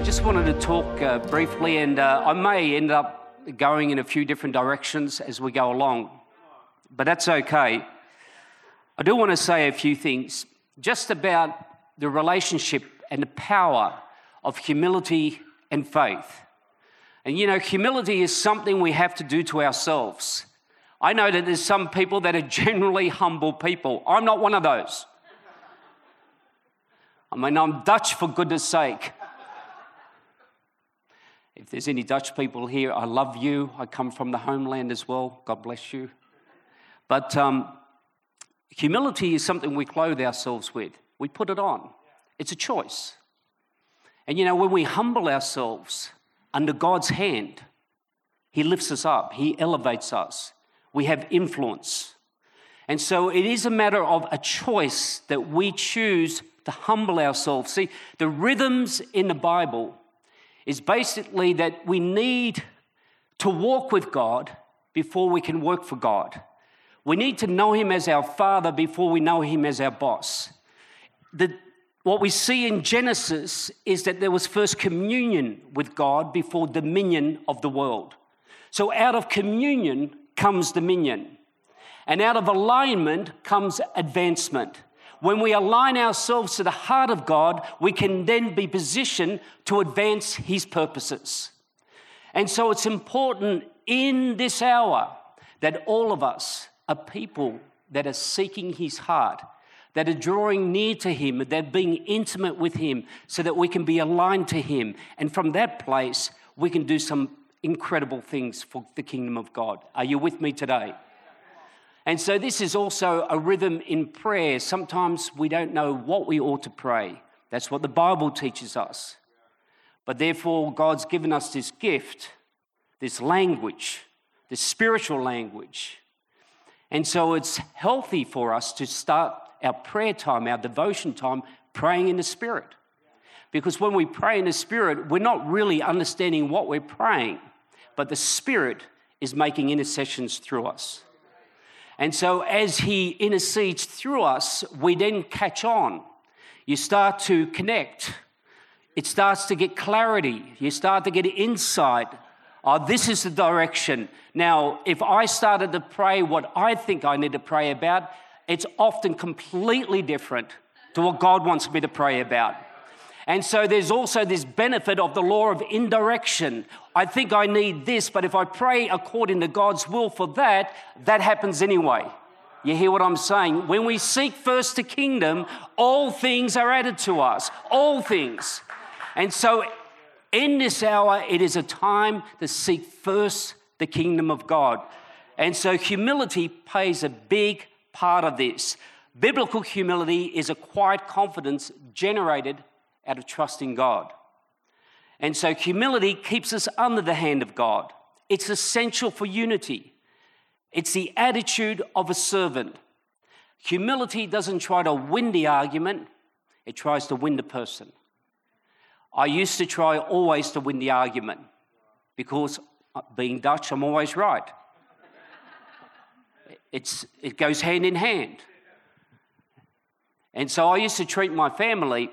I just wanted to talk uh, briefly, and uh, I may end up going in a few different directions as we go along, but that's okay. I do want to say a few things just about the relationship and the power of humility and faith. And you know, humility is something we have to do to ourselves. I know that there's some people that are generally humble people. I'm not one of those. I mean, I'm Dutch for goodness sake. If there's any Dutch people here, I love you. I come from the homeland as well. God bless you. But um, humility is something we clothe ourselves with, we put it on. It's a choice. And you know, when we humble ourselves under God's hand, He lifts us up, He elevates us. We have influence. And so it is a matter of a choice that we choose to humble ourselves. See, the rhythms in the Bible is basically that we need to walk with God before we can work for God. We need to know Him as our Father before we know Him as our boss. The, what we see in Genesis is that there was first communion with God before dominion of the world. So out of communion comes dominion, and out of alignment comes advancement when we align ourselves to the heart of God, we can then be positioned to advance His purposes. And so it's important in this hour that all of us are people that are seeking His heart, that are drawing near to Him, that are being intimate with Him so that we can be aligned to Him. And from that place, we can do some incredible things for the kingdom of God. Are you with me today? And so, this is also a rhythm in prayer. Sometimes we don't know what we ought to pray. That's what the Bible teaches us. But therefore, God's given us this gift, this language, this spiritual language. And so, it's healthy for us to start our prayer time, our devotion time, praying in the Spirit. Because when we pray in the Spirit, we're not really understanding what we're praying, but the Spirit is making intercessions through us. And so, as He intercedes through us, we then catch on. You start to connect, it starts to get clarity, you start to get insight. Oh, this is the direction. Now, if I started to pray what I think I need to pray about, it's often completely different to what God wants me to pray about. And so there's also this benefit of the law of indirection. I think I need this, but if I pray according to God's will for that, that happens anyway. You hear what I'm saying? When we seek first the kingdom, all things are added to us. All things. And so in this hour, it is a time to seek first the kingdom of God. And so humility plays a big part of this. Biblical humility is a quiet confidence generated out of trusting God. And so humility keeps us under the hand of God. It's essential for unity. It's the attitude of a servant. Humility doesn't try to win the argument, it tries to win the person. I used to try always to win the argument because uh, being Dutch, I'm always right. It's, it goes hand in hand. And so I used to treat my family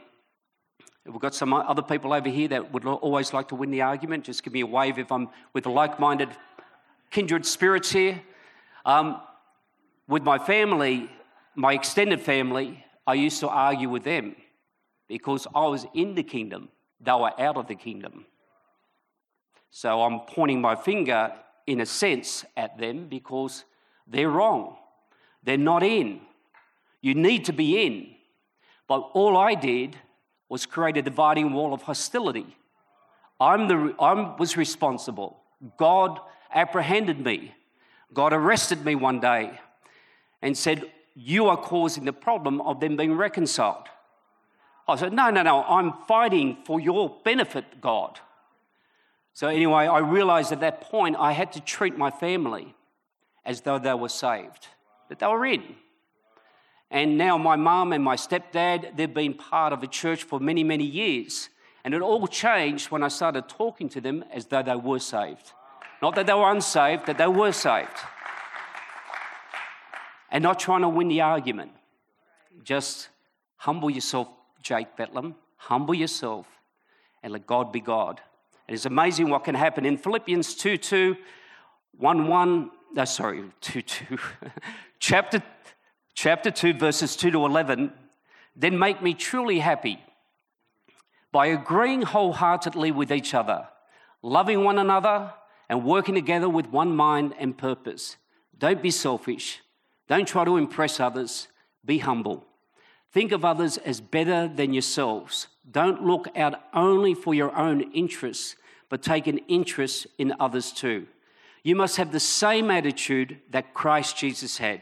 We've got some other people over here that would always like to win the argument. Just give me a wave if I'm with like minded kindred spirits here. Um, with my family, my extended family, I used to argue with them because I was in the kingdom, they were out of the kingdom. So I'm pointing my finger, in a sense, at them because they're wrong. They're not in. You need to be in. But all I did was create a dividing wall of hostility. I'm the, I was responsible. God apprehended me. God arrested me one day and said, You are causing the problem of them being reconciled. I said, No, no, no, I'm fighting for your benefit, God. So, anyway, I realized at that point I had to treat my family as though they were saved, that they were in. And now my mum and my stepdad, they've been part of a church for many, many years. And it all changed when I started talking to them as though they were saved. Not that they were unsaved, that they were saved. And not trying to win the argument. Just humble yourself, Jake Betlam. Humble yourself and let God be God. It is amazing what can happen. In Philippians 2 2, 1 1, no, sorry, 2 2, chapter, chapter 2, verses 2 to 11, then make me truly happy by agreeing wholeheartedly with each other, loving one another, and working together with one mind and purpose. Don't be selfish. Don't try to impress others. Be humble. Think of others as better than yourselves. Don't look out only for your own interests, but take an interest in others too. You must have the same attitude that Christ Jesus had.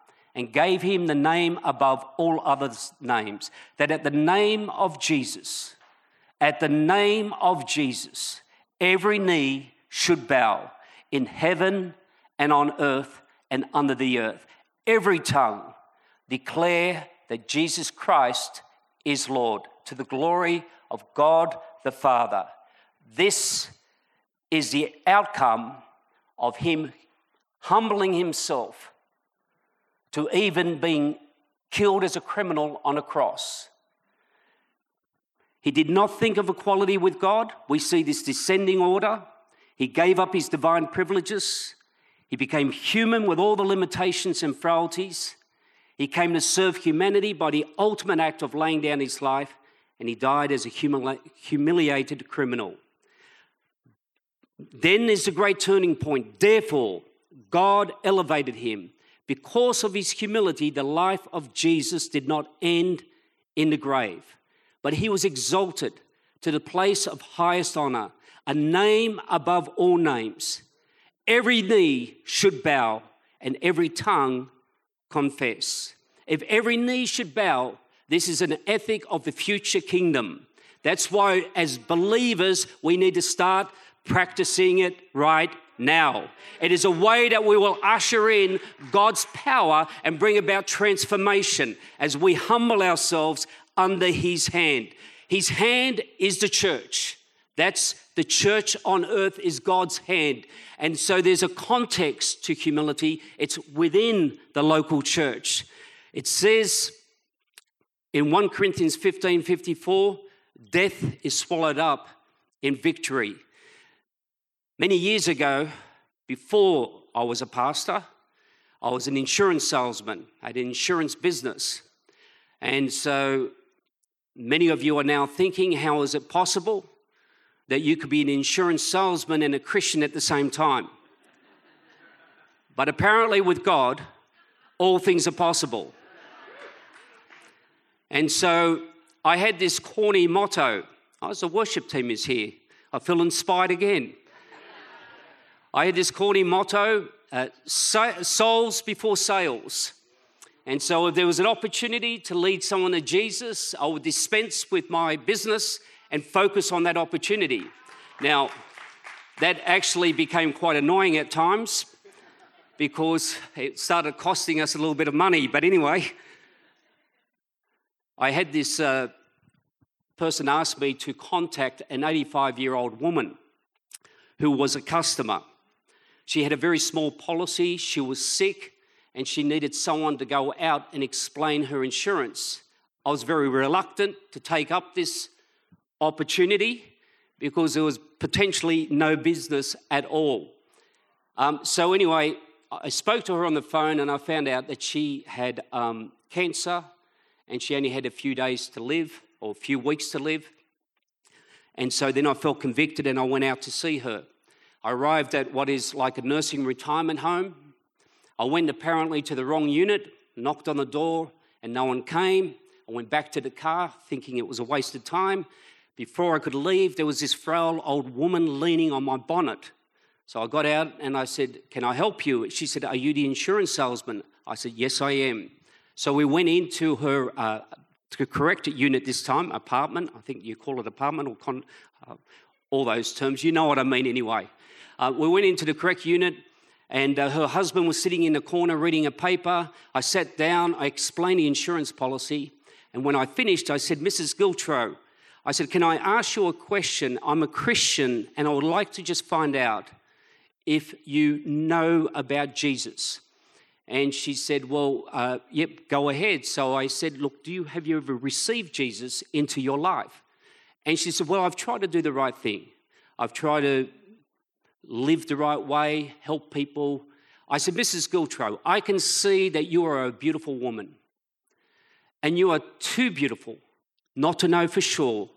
and gave him the name above all other names, that at the name of Jesus, at the name of Jesus, every knee should bow in heaven and on earth and under the earth. Every tongue declare that Jesus Christ is Lord to the glory of God the Father. This is the outcome of him humbling himself to even being killed as a criminal on a cross. He did not think of equality with God. We see this descending order. He gave up his divine privileges. He became human with all the limitations and frailties. He came to serve humanity by the ultimate act of laying down his life, and he died as a humiliated criminal. Then there's the great turning point. Therefore, God elevated him. Because of his humility, the life of Jesus did not end in the grave, but he was exalted to the place of highest honor, a name above all names. Every knee should bow and every tongue confess. If every knee should bow, this is an ethic of the future kingdom. That's why, as believers, we need to start practicing it right now. It is a way that we will usher in God's power and bring about transformation as we humble ourselves under His hand. His hand is the church. That's the church on earth is God's hand. And so there's a context to humility, it's within the local church. It says in 1 Corinthians 15 54, death is swallowed up in victory. Many years ago, before I was a pastor, I was an insurance salesman. I had an insurance business. And so many of you are now thinking, how is it possible that you could be an insurance salesman and a Christian at the same time? But apparently, with God, all things are possible. And so I had this corny motto. Oh, the worship team is here. I feel inspired again. I had this corny motto uh, souls before sales. And so, if there was an opportunity to lead someone to Jesus, I would dispense with my business and focus on that opportunity. Now, that actually became quite annoying at times because it started costing us a little bit of money. But anyway, I had this uh, person ask me to contact an 85 year old woman who was a customer. She had a very small policy, she was sick, and she needed someone to go out and explain her insurance. I was very reluctant to take up this opportunity because there was potentially no business at all. Um, so, anyway, I spoke to her on the phone and I found out that she had um, cancer and she only had a few days to live or a few weeks to live. And so then I felt convicted and I went out to see her. I arrived at what is like a nursing retirement home, I went apparently to the wrong unit, knocked on the door, and no one came. I went back to the car thinking it was a waste of time. Before I could leave, there was this frail old woman leaning on my bonnet. So I got out and I said, Can I help you? She said, Are you the insurance salesman? I said, Yes, I am. So we went into her uh, to correct unit this time, apartment. I think you call it apartment or con- uh, all those terms. You know what I mean anyway. Uh, we went into the correct unit and uh, her husband was sitting in the corner reading a paper. I sat down, I explained the insurance policy, and when I finished, I said, Mrs. Giltro, I said, Can I ask you a question? I'm a Christian, and I would like to just find out if you know about Jesus. And she said, Well, uh, yep, go ahead. So I said, Look, do you have you ever received Jesus into your life? And she said, Well, I've tried to do the right thing. I've tried to live the right way, help people. I said, Mrs. Giltro, I can see that you are a beautiful woman. And you are too beautiful not to know for sure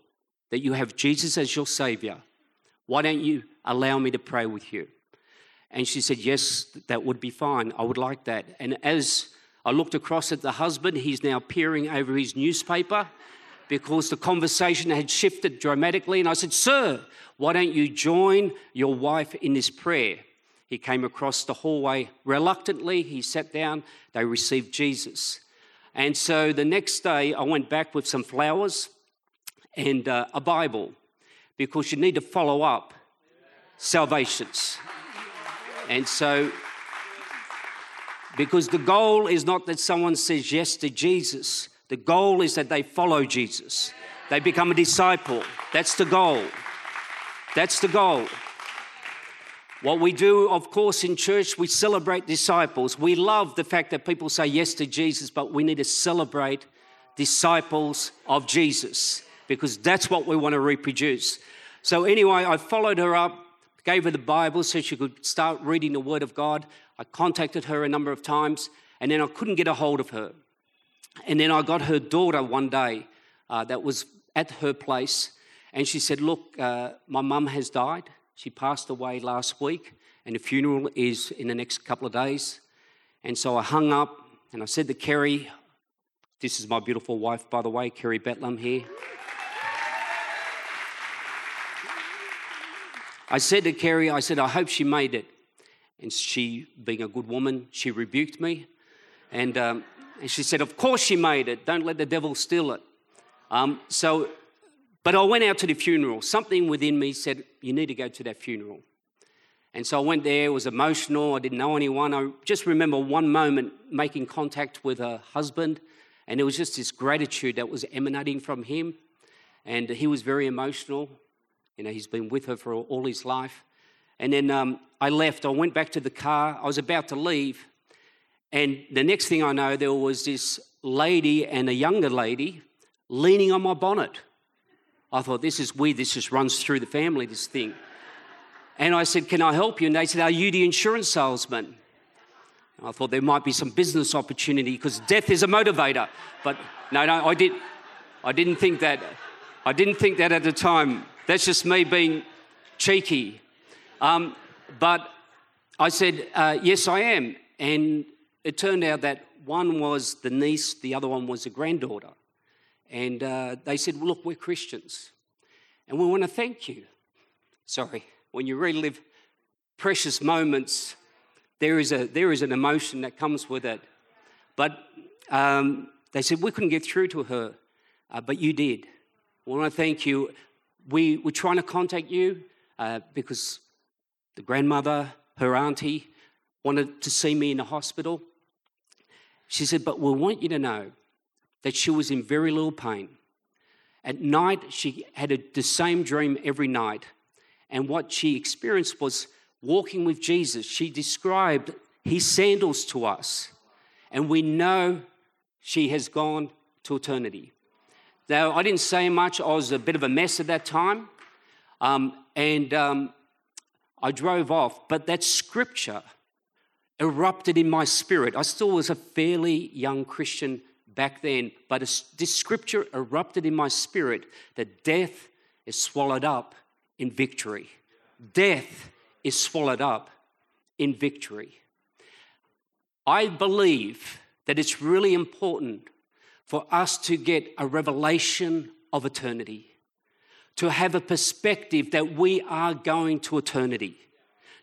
that you have Jesus as your Savior. Why don't you allow me to pray with you? And she said, Yes, that would be fine. I would like that. And as I looked across at the husband, he's now peering over his newspaper because the conversation had shifted dramatically. And I said, Sir, why don't you join your wife in this prayer? He came across the hallway reluctantly. He sat down. They received Jesus. And so the next day, I went back with some flowers and uh, a Bible because you need to follow up salvations. And so, because the goal is not that someone says yes to Jesus, the goal is that they follow Jesus. They become a disciple. That's the goal. That's the goal. What we do, of course, in church, we celebrate disciples. We love the fact that people say yes to Jesus, but we need to celebrate disciples of Jesus because that's what we want to reproduce. So, anyway, I followed her up, gave her the Bible so she could start reading the Word of God. I contacted her a number of times, and then I couldn't get a hold of her. And then I got her daughter one day uh, that was at her place, and she said, Look, uh, my mum has died. She passed away last week, and the funeral is in the next couple of days. And so I hung up and I said to Kerry, This is my beautiful wife, by the way, Kerry Betlam here. I said to Kerry, I said, I hope she made it. And she, being a good woman, she rebuked me. And, um, and she said, Of course she made it. Don't let the devil steal it. Um, so but I went out to the funeral. Something within me said, You need to go to that funeral. And so I went there, it was emotional. I didn't know anyone. I just remember one moment making contact with her husband, and it was just this gratitude that was emanating from him. And he was very emotional. You know, he's been with her for all his life. And then um, I left. I went back to the car. I was about to leave. And the next thing I know, there was this lady and a younger lady leaning on my bonnet. I thought, this is weird. This just runs through the family, this thing. And I said, Can I help you? And they said, Are you the insurance salesman? And I thought there might be some business opportunity because death is a motivator. But no, no, I, did, I didn't think that. I didn't think that at the time. That's just me being cheeky. Um, but I said, uh, Yes, I am. And it turned out that one was the niece, the other one was the granddaughter. And uh, they said, well, Look, we're Christians and we want to thank you. Sorry, when you relive precious moments, there is, a, there is an emotion that comes with it. But um, they said, We couldn't get through to her, uh, but you did. We want to thank you. We were trying to contact you uh, because the grandmother, her auntie, wanted to see me in the hospital. She said, But we want you to know that she was in very little pain. At night, she had a, the same dream every night. And what she experienced was walking with Jesus. She described his sandals to us. And we know she has gone to eternity. Now, I didn't say much. I was a bit of a mess at that time. Um, and um, I drove off. But that scripture erupted in my spirit. I still was a fairly young Christian back then, but this scripture erupted in my spirit that death is swallowed up in victory. Death is swallowed up in victory. I believe that it's really important for us to get a revelation of eternity, to have a perspective that we are going to eternity.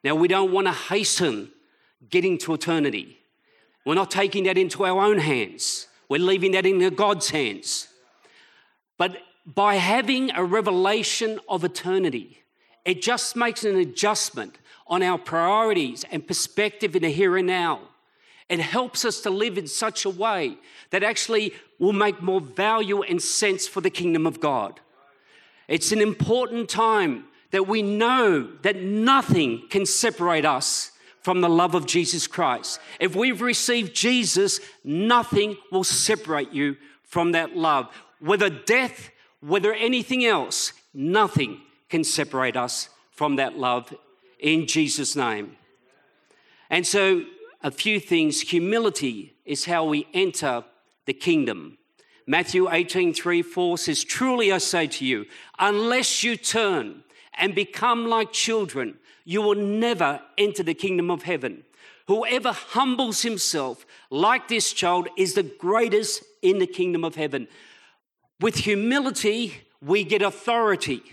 Now, we don't want to hasten getting to eternity. We're not taking that into our own hands, we're leaving that in God's hands. But by having a revelation of eternity, it just makes an adjustment on our priorities and perspective in the here and now. It helps us to live in such a way that actually will make more value and sense for the kingdom of God. It's an important time that we know that nothing can separate us from the love of Jesus Christ. If we've received Jesus, nothing will separate you from that love. Whether death, whether anything else, nothing can separate us from that love in Jesus' name. And so, a few things humility is how we enter the kingdom. Matthew 18, 3, 4 says, Truly I say to you, unless you turn and become like children, you will never enter the kingdom of heaven. Whoever humbles himself like this child is the greatest in the kingdom of heaven. With humility, we get authority.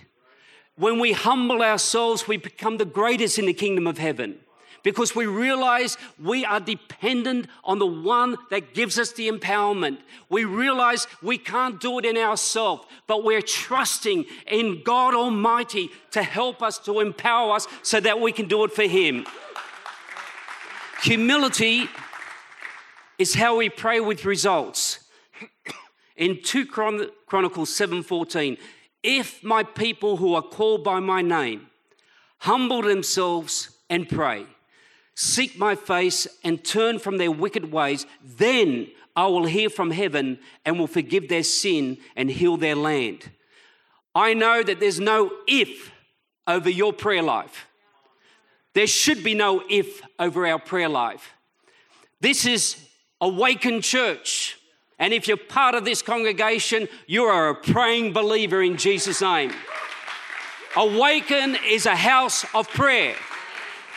When we humble ourselves, we become the greatest in the kingdom of heaven because we realize we are dependent on the one that gives us the empowerment. We realize we can't do it in ourselves, but we're trusting in God Almighty to help us, to empower us so that we can do it for Him. Humility is how we pray with results. In 2 Chronicles 7:14, if my people who are called by my name humble themselves and pray, seek my face and turn from their wicked ways, then I will hear from heaven and will forgive their sin and heal their land. I know that there's no if over your prayer life. There should be no if over our prayer life. This is Awakened Church. And if you're part of this congregation, you are a praying believer in Jesus' name. Awaken is a house of prayer.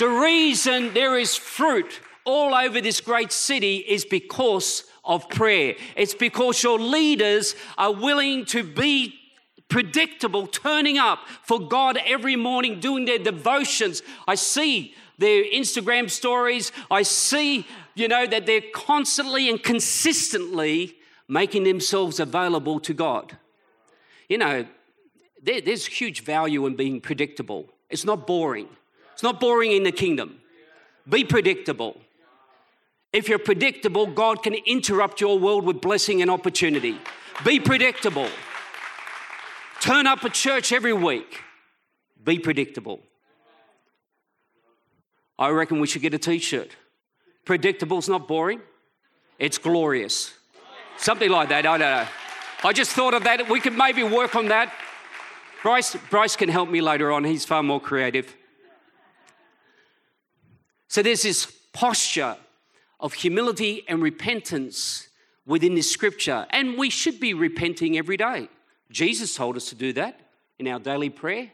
The reason there is fruit all over this great city is because of prayer. It's because your leaders are willing to be predictable, turning up for God every morning, doing their devotions. I see their Instagram stories. I see, you know, that they're constantly and consistently making themselves available to God. You know, there, there's huge value in being predictable. It's not boring. It's not boring in the kingdom. Be predictable. If you're predictable, God can interrupt your world with blessing and opportunity. Be predictable. Turn up at church every week. Be predictable. I reckon we should get a t shirt. Predictable is not boring, it's glorious. Something like that. I don't know. I just thought of that. We could maybe work on that. Bryce, Bryce can help me later on. He's far more creative. So there's this posture of humility and repentance within this scripture. And we should be repenting every day. Jesus told us to do that in our daily prayer.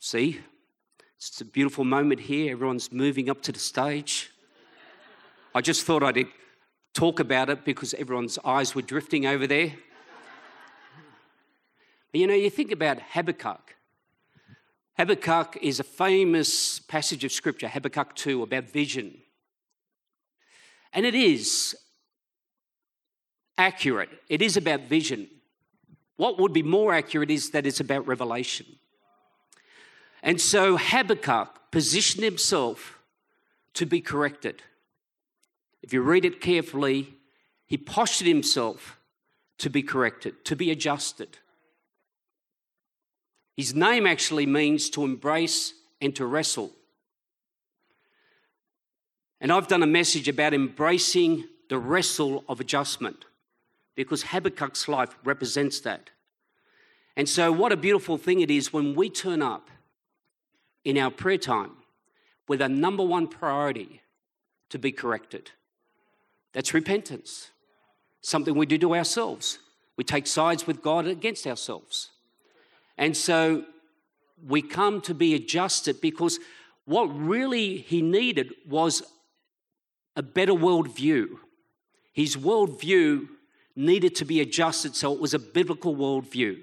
See, it's a beautiful moment here. Everyone's moving up to the stage. I just thought I'd talk about it because everyone's eyes were drifting over there. But you know, you think about Habakkuk. Habakkuk is a famous passage of scripture, Habakkuk 2, about vision. And it is accurate, it is about vision. What would be more accurate is that it's about revelation. And so Habakkuk positioned himself to be corrected. If you read it carefully, he postured himself to be corrected, to be adjusted. His name actually means to embrace and to wrestle. And I've done a message about embracing the wrestle of adjustment because Habakkuk's life represents that. And so, what a beautiful thing it is when we turn up in our prayer time with a number one priority to be corrected. That's repentance, something we do to ourselves. We take sides with God against ourselves. And so we come to be adjusted because what really he needed was a better worldview. His worldview needed to be adjusted so it was a biblical worldview.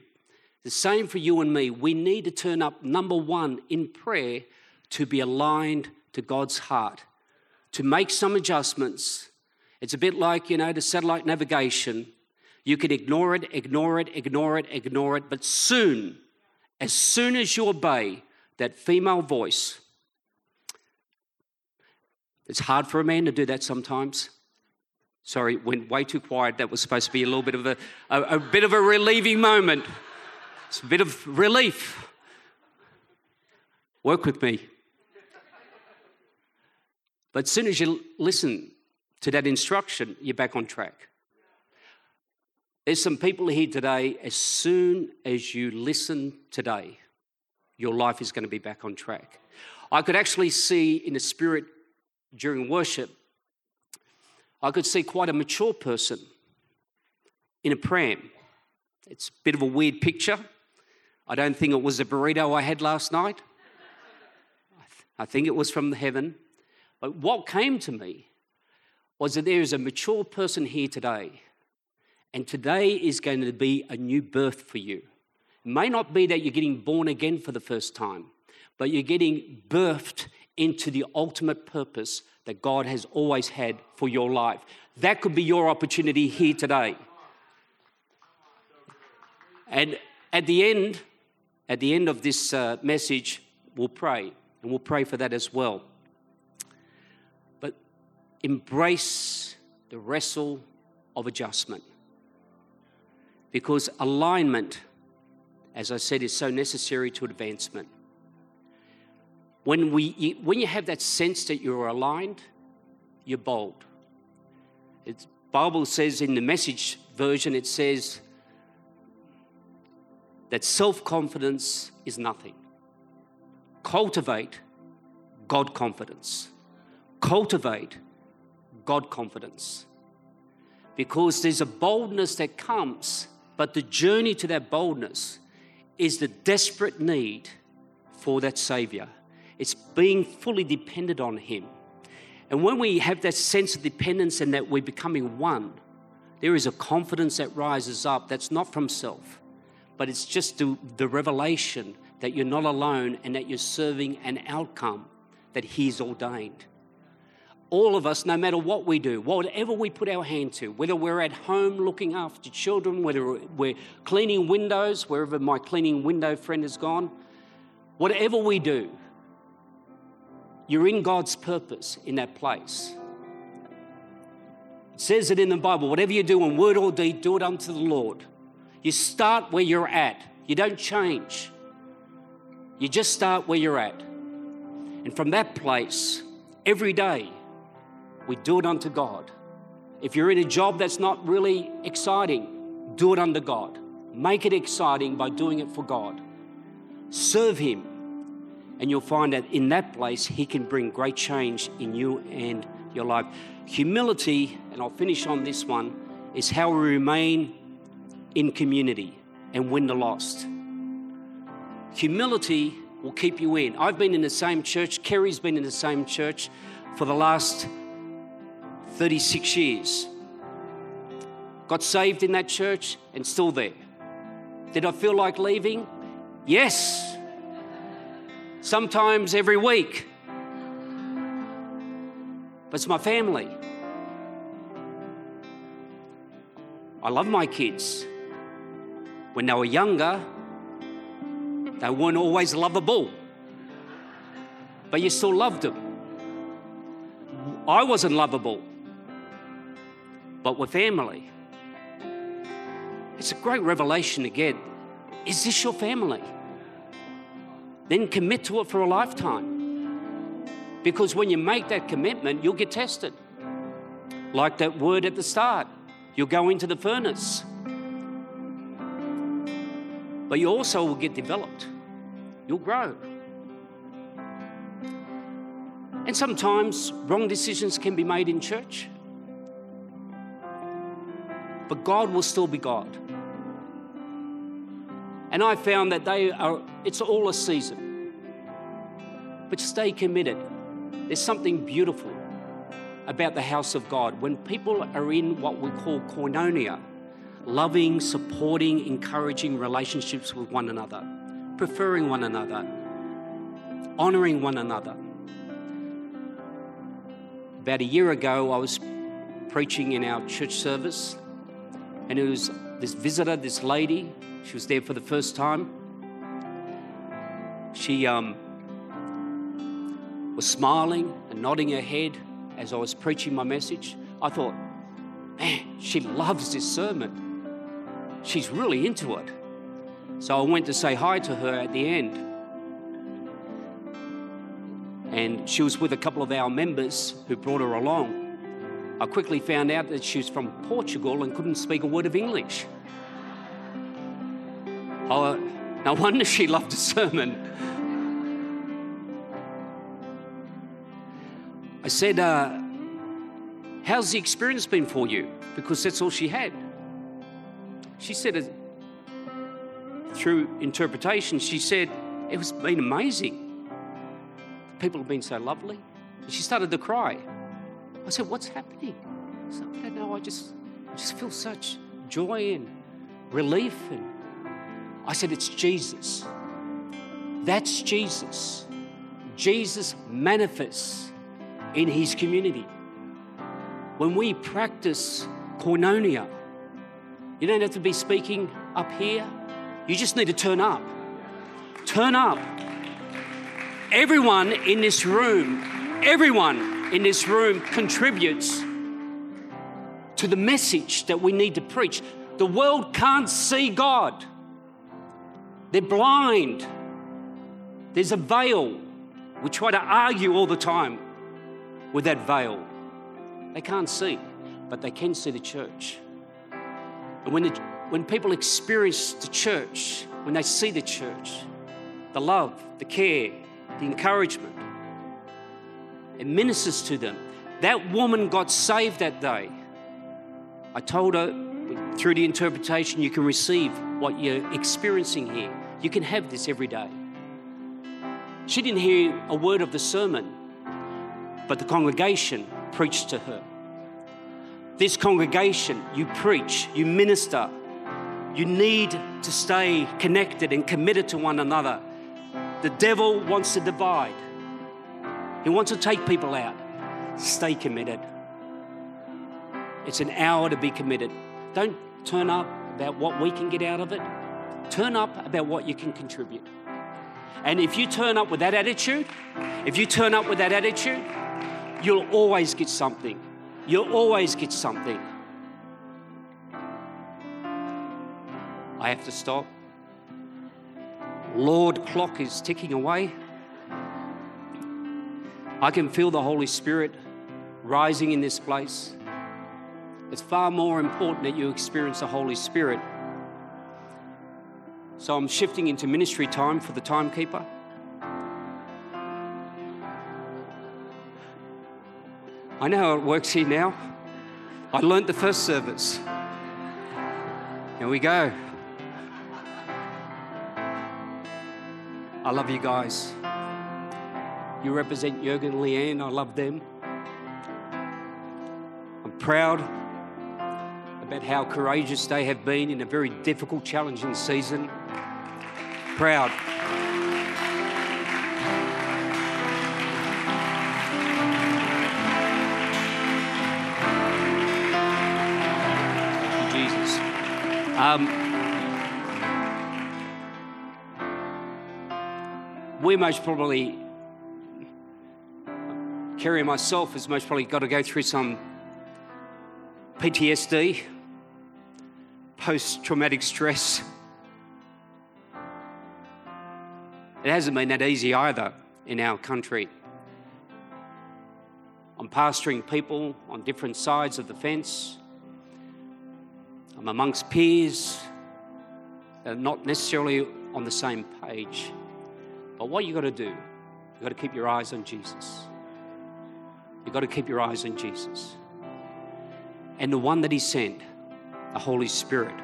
The same for you and me. We need to turn up, number one, in prayer to be aligned to God's heart, to make some adjustments. It's a bit like, you know, the satellite navigation. You can ignore it, ignore it, ignore it, ignore it, but soon, as soon as you obey that female voice, it's hard for a man to do that sometimes. Sorry, went way too quiet. That was supposed to be a little bit of a, a, a bit of a relieving moment. It's a bit of relief. Work with me. But as soon as you listen to that instruction, you're back on track. There's some people here today, as soon as you listen today, your life is going to be back on track. I could actually see in the spirit during worship I could see quite a mature person in a pram. It's a bit of a weird picture. I don't think it was a burrito I had last night. I think it was from the heaven. But what came to me was that there is a mature person here today, and today is going to be a new birth for you. It may not be that you're getting born again for the first time, but you're getting birthed into the ultimate purpose that God has always had for your life. That could be your opportunity here today. And at the end, at the end of this uh, message, we'll pray, and we'll pray for that as well. But embrace the wrestle of adjustment. Because alignment, as I said, is so necessary to advancement. When, we, when you have that sense that you're aligned, you're bold. It's, Bible says in the message version, it says that self confidence is nothing. Cultivate God confidence. Cultivate God confidence. Because there's a boldness that comes, but the journey to that boldness is the desperate need for that Savior. It's being fully dependent on Him. And when we have that sense of dependence and that we're becoming one, there is a confidence that rises up that's not from self, but it's just the, the revelation that you're not alone and that you're serving an outcome that He's ordained. All of us, no matter what we do, whatever we put our hand to, whether we're at home looking after children, whether we're cleaning windows, wherever my cleaning window friend has gone, whatever we do, you're in God's purpose in that place. It says it in the Bible whatever you do in word or deed, do it unto the Lord. You start where you're at, you don't change. You just start where you're at. And from that place, every day, we do it unto God. If you're in a job that's not really exciting, do it unto God. Make it exciting by doing it for God. Serve Him and you'll find that in that place, He can bring great change in you and your life. Humility, and I'll finish on this one, is how we remain in community and win the lost. Humility will keep you in. I've been in the same church, Kerry's been in the same church for the last 36 years. Got saved in that church and still there. Did I feel like leaving? Yes sometimes every week. But it's my family. I love my kids. When they were younger, they weren't always lovable, but you still loved them. I wasn't lovable, but we're family. It's a great revelation to get. Is this your family? then commit to it for a lifetime. Because when you make that commitment, you'll get tested. Like that word at the start, you'll go into the furnace. But you also will get developed, you'll grow. And sometimes wrong decisions can be made in church. But God will still be God. And I found that they are, it's all a season. But stay committed. There's something beautiful about the house of God. When people are in what we call koinonia, loving, supporting, encouraging relationships with one another, preferring one another, honoring one another. About a year ago, I was preaching in our church service, and it was this visitor, this lady. She was there for the first time. She um, was smiling and nodding her head as I was preaching my message. I thought, man, she loves this sermon. She's really into it. So I went to say hi to her at the end. And she was with a couple of our members who brought her along. I quickly found out that she was from Portugal and couldn't speak a word of English. Oh, no wonder she loved a sermon. I said, uh, How's the experience been for you? Because that's all she had. She said, through interpretation, she said, It was been amazing. People have been so lovely. She started to cry. I said, What's happening? I don't know. I just, I just feel such joy and relief. And I said, It's Jesus. That's Jesus. Jesus manifests in his community. When we practice koinonia, you don't have to be speaking up here. You just need to turn up. Turn up. Everyone in this room, everyone in this room contributes to the message that we need to preach. The world can't see God, they're blind. There's a veil. We try to argue all the time with that veil. They can't see, but they can see the church. And when, the, when people experience the church, when they see the church, the love, the care, the encouragement, it ministers to them. That woman got saved that day. I told her through the interpretation, you can receive what you're experiencing here. You can have this every day. She didn't hear a word of the sermon, but the congregation preached to her. This congregation, you preach, you minister. You need to stay connected and committed to one another. The devil wants to divide, he wants to take people out. Stay committed. It's an hour to be committed. Don't turn up about what we can get out of it, turn up about what you can contribute. And if you turn up with that attitude, if you turn up with that attitude, you'll always get something. You'll always get something. I have to stop. Lord, clock is ticking away. I can feel the Holy Spirit rising in this place. It's far more important that you experience the Holy Spirit. So I'm shifting into ministry time for the timekeeper. I know how it works here now. I learnt the first service. Here we go. I love you guys. You represent Jurgen and Leanne. I love them. I'm proud about how courageous they have been in a very difficult, challenging season. Proud. Jesus. Um, we most probably, Kerry myself, has most probably got to go through some PTSD, post traumatic stress. It hasn't been that easy either in our country. I'm pastoring people on different sides of the fence. I'm amongst peers that are not necessarily on the same page. But what you've got to do, you've got to keep your eyes on Jesus. You got to keep your eyes on Jesus. And the one that He sent, the Holy Spirit.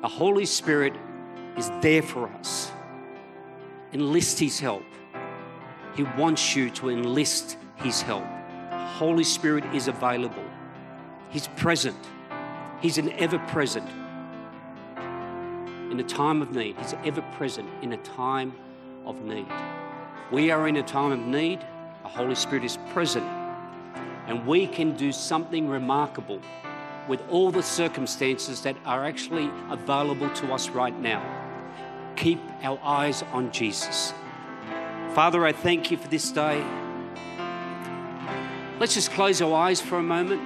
The Holy Spirit is there for us. Enlist His help. He wants you to enlist His help Holy Spirit is available. He's present. He's an ever present. In a time of need, He's ever present in a time of need. We are in a time of need. The Holy Spirit is present. And we can do something remarkable with all the circumstances that are actually available to us right now. Keep our eyes on Jesus. Father, I thank you for this day. Let's just close our eyes for a moment.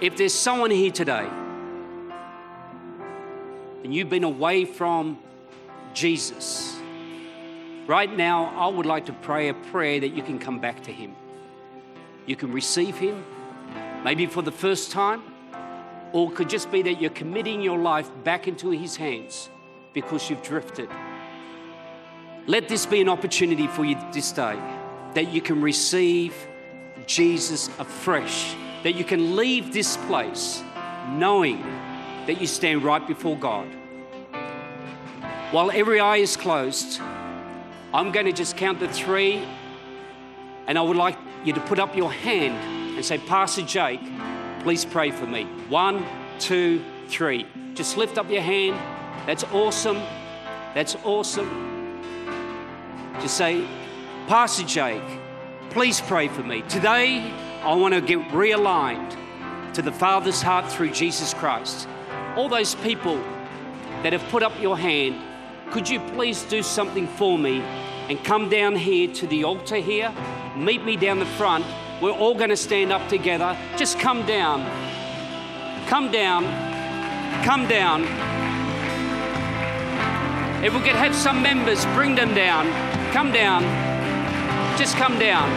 If there's someone here today and you've been away from Jesus, right now I would like to pray a prayer that you can come back to Him. You can receive Him maybe for the first time, or it could just be that you're committing your life back into His hands because you've drifted. Let this be an opportunity for you this day that you can receive Jesus afresh, that you can leave this place knowing that you stand right before God. While every eye is closed, I'm going to just count to three, and I would like you to put up your hand and say, Pastor Jake, please pray for me. One, two, three. Just lift up your hand. That's awesome. That's awesome. Just say, Pastor Jake, please pray for me. Today, I want to get realigned to the Father's heart through Jesus Christ. All those people that have put up your hand, could you please do something for me and come down here to the altar here? Meet me down the front we're all going to stand up together. Just come down. Come down. Come down. If we could have some members, bring them down. Come down. Just come down.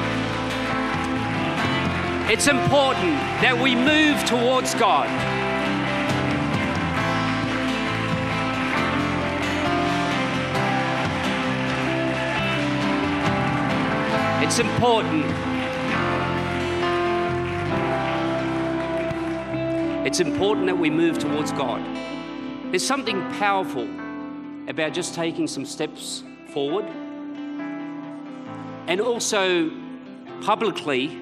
It's important that we move towards God. It's important It's important that we move towards God. There's something powerful about just taking some steps forward and also publicly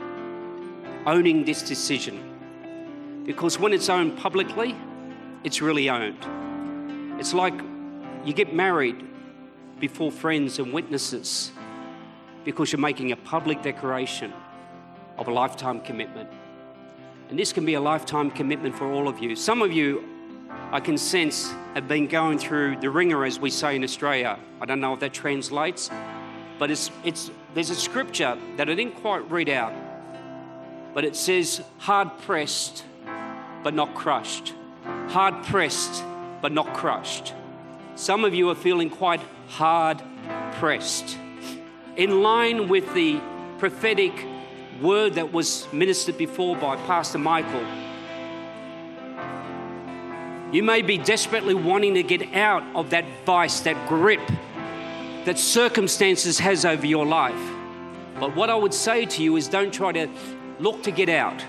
owning this decision. Because when it's owned publicly, it's really owned. It's like you get married before friends and witnesses because you're making a public declaration of a lifetime commitment. And this can be a lifetime commitment for all of you. Some of you, I can sense, have been going through the wringer, as we say in Australia. I don't know if that translates, but it's, it's, there's a scripture that I didn't quite read out, but it says, hard pressed, but not crushed. Hard pressed, but not crushed. Some of you are feeling quite hard pressed. In line with the prophetic word that was ministered before by Pastor Michael. You may be desperately wanting to get out of that vice, that grip that circumstances has over your life. But what I would say to you is don't try to look to get out.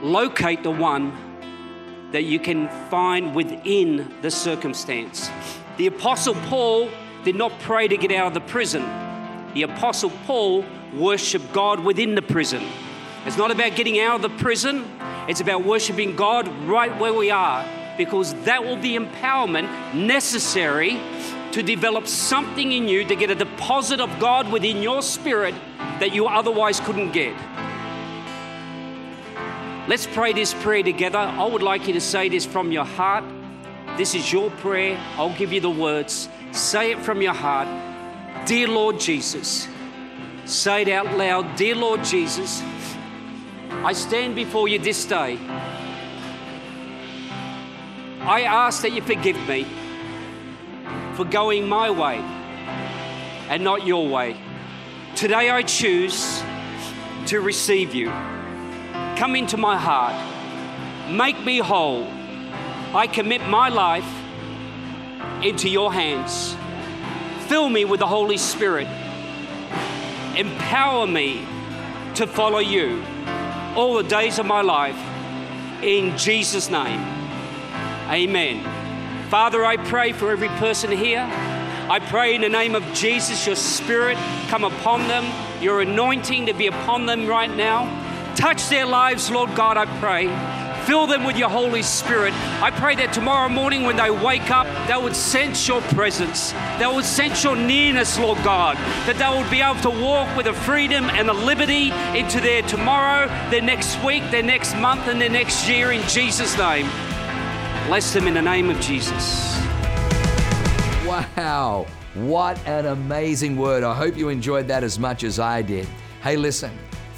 Locate the one that you can find within the circumstance. The Apostle Paul did not pray to get out of the prison. The Apostle Paul worshiped God within the prison. It's not about getting out of the prison, it's about worshiping God right where we are because that will be empowerment necessary to develop something in you to get a deposit of God within your spirit that you otherwise couldn't get. Let's pray this prayer together. I would like you to say this from your heart. This is your prayer. I'll give you the words. Say it from your heart. Dear Lord Jesus, Say it out loud Dear Lord Jesus, I stand before you this day. I ask that you forgive me for going my way and not your way. Today I choose to receive you. Come into my heart. Make me whole. I commit my life into your hands. Fill me with the Holy Spirit Empower me to follow you all the days of my life. In Jesus' name, amen. Father, I pray for every person here. I pray in the name of Jesus, your spirit come upon them your anointing to be upon them right now. Touch their lives, Lord God, I pray. Fill them with your Holy Spirit. I pray that tomorrow morning when they wake up, they would sense your presence. They would sense your nearness, Lord God. That they would be able to walk with a freedom and a liberty into their tomorrow, their next week, their next month, and their next year in Jesus' name. Bless them in the name of Jesus. Wow, what an amazing word. I hope you enjoyed that as much as I did. Hey, listen,